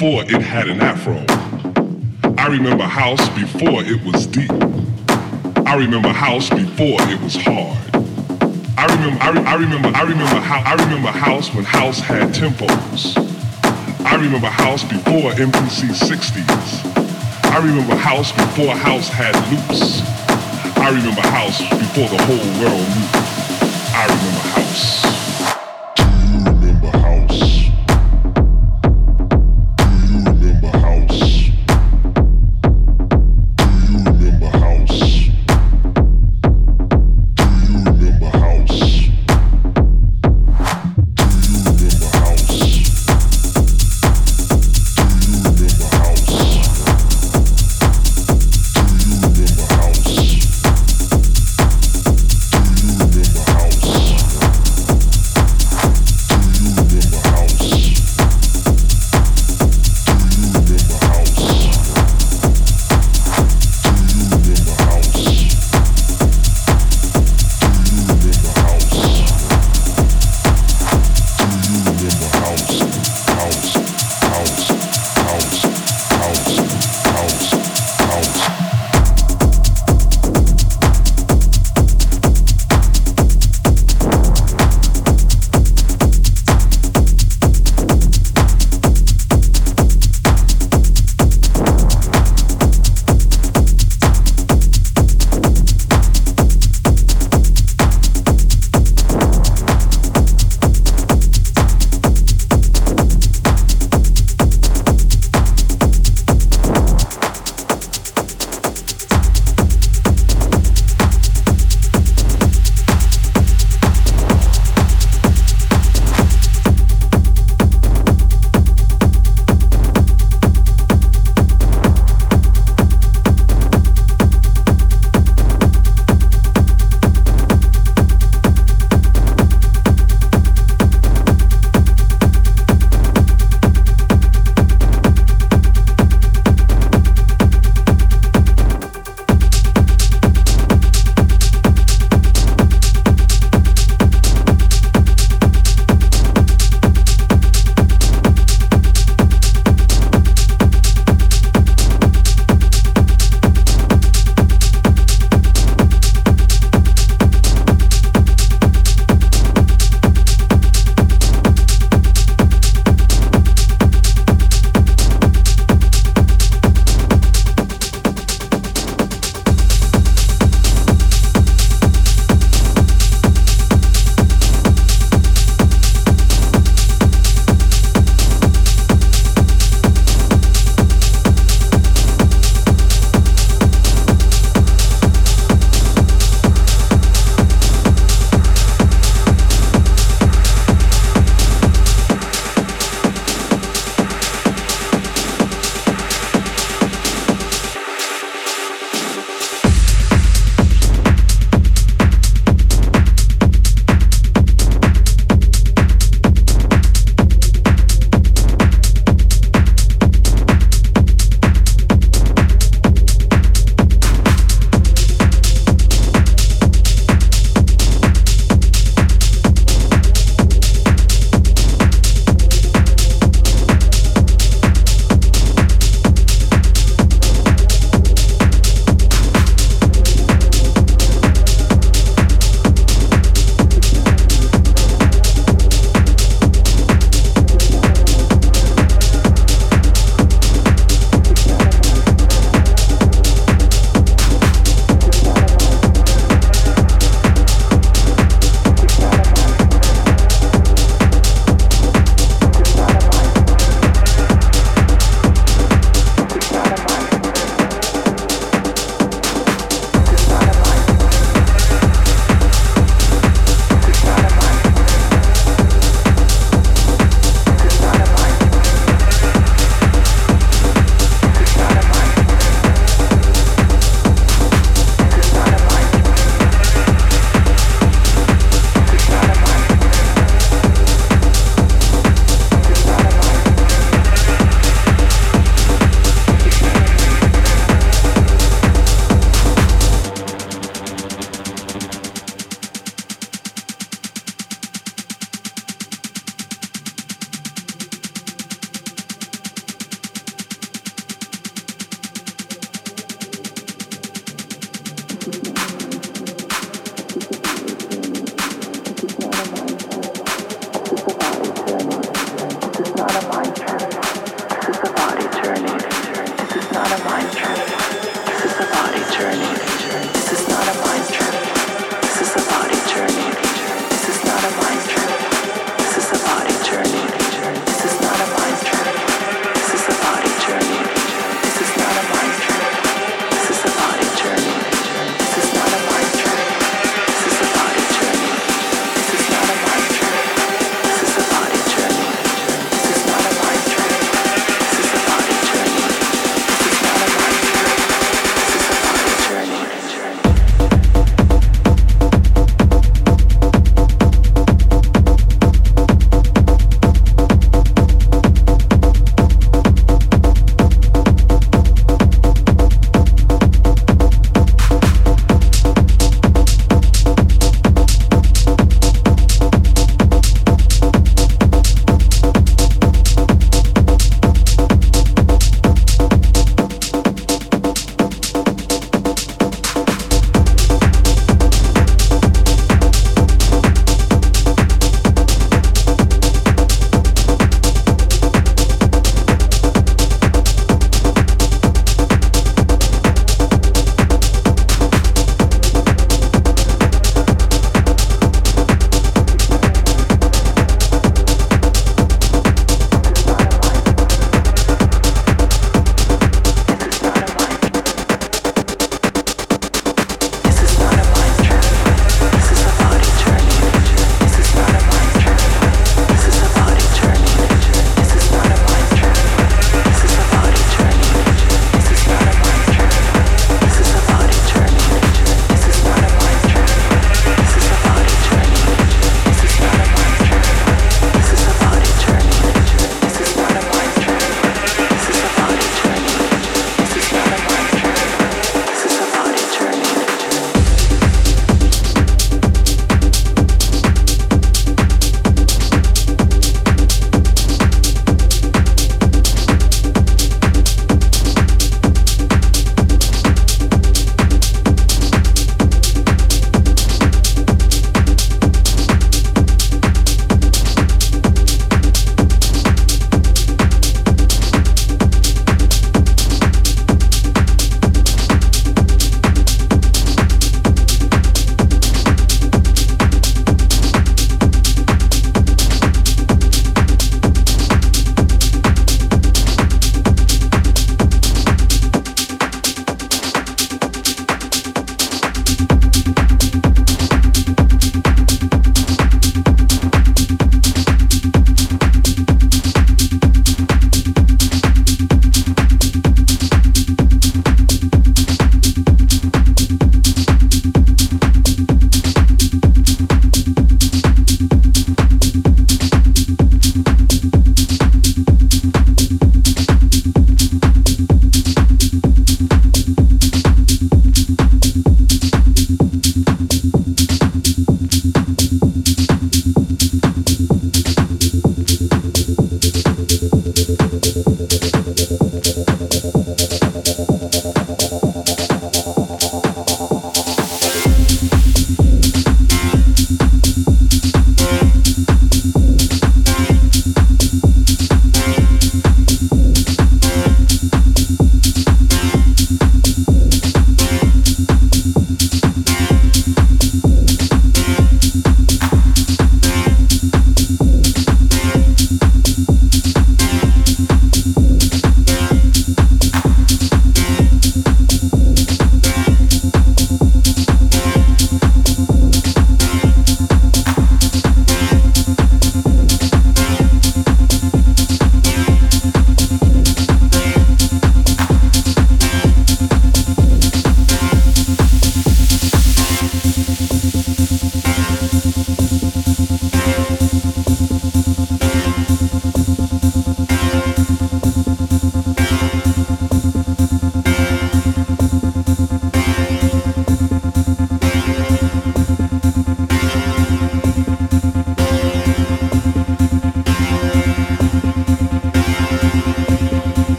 Before it had an afro. I remember house before it was deep. I remember house before it was hard. I remember, I, re- I remember, I remember how, I remember house when house had tempos. I remember house before MPC 60s. I remember house before house had loops. I remember house before the whole world knew. I remember house.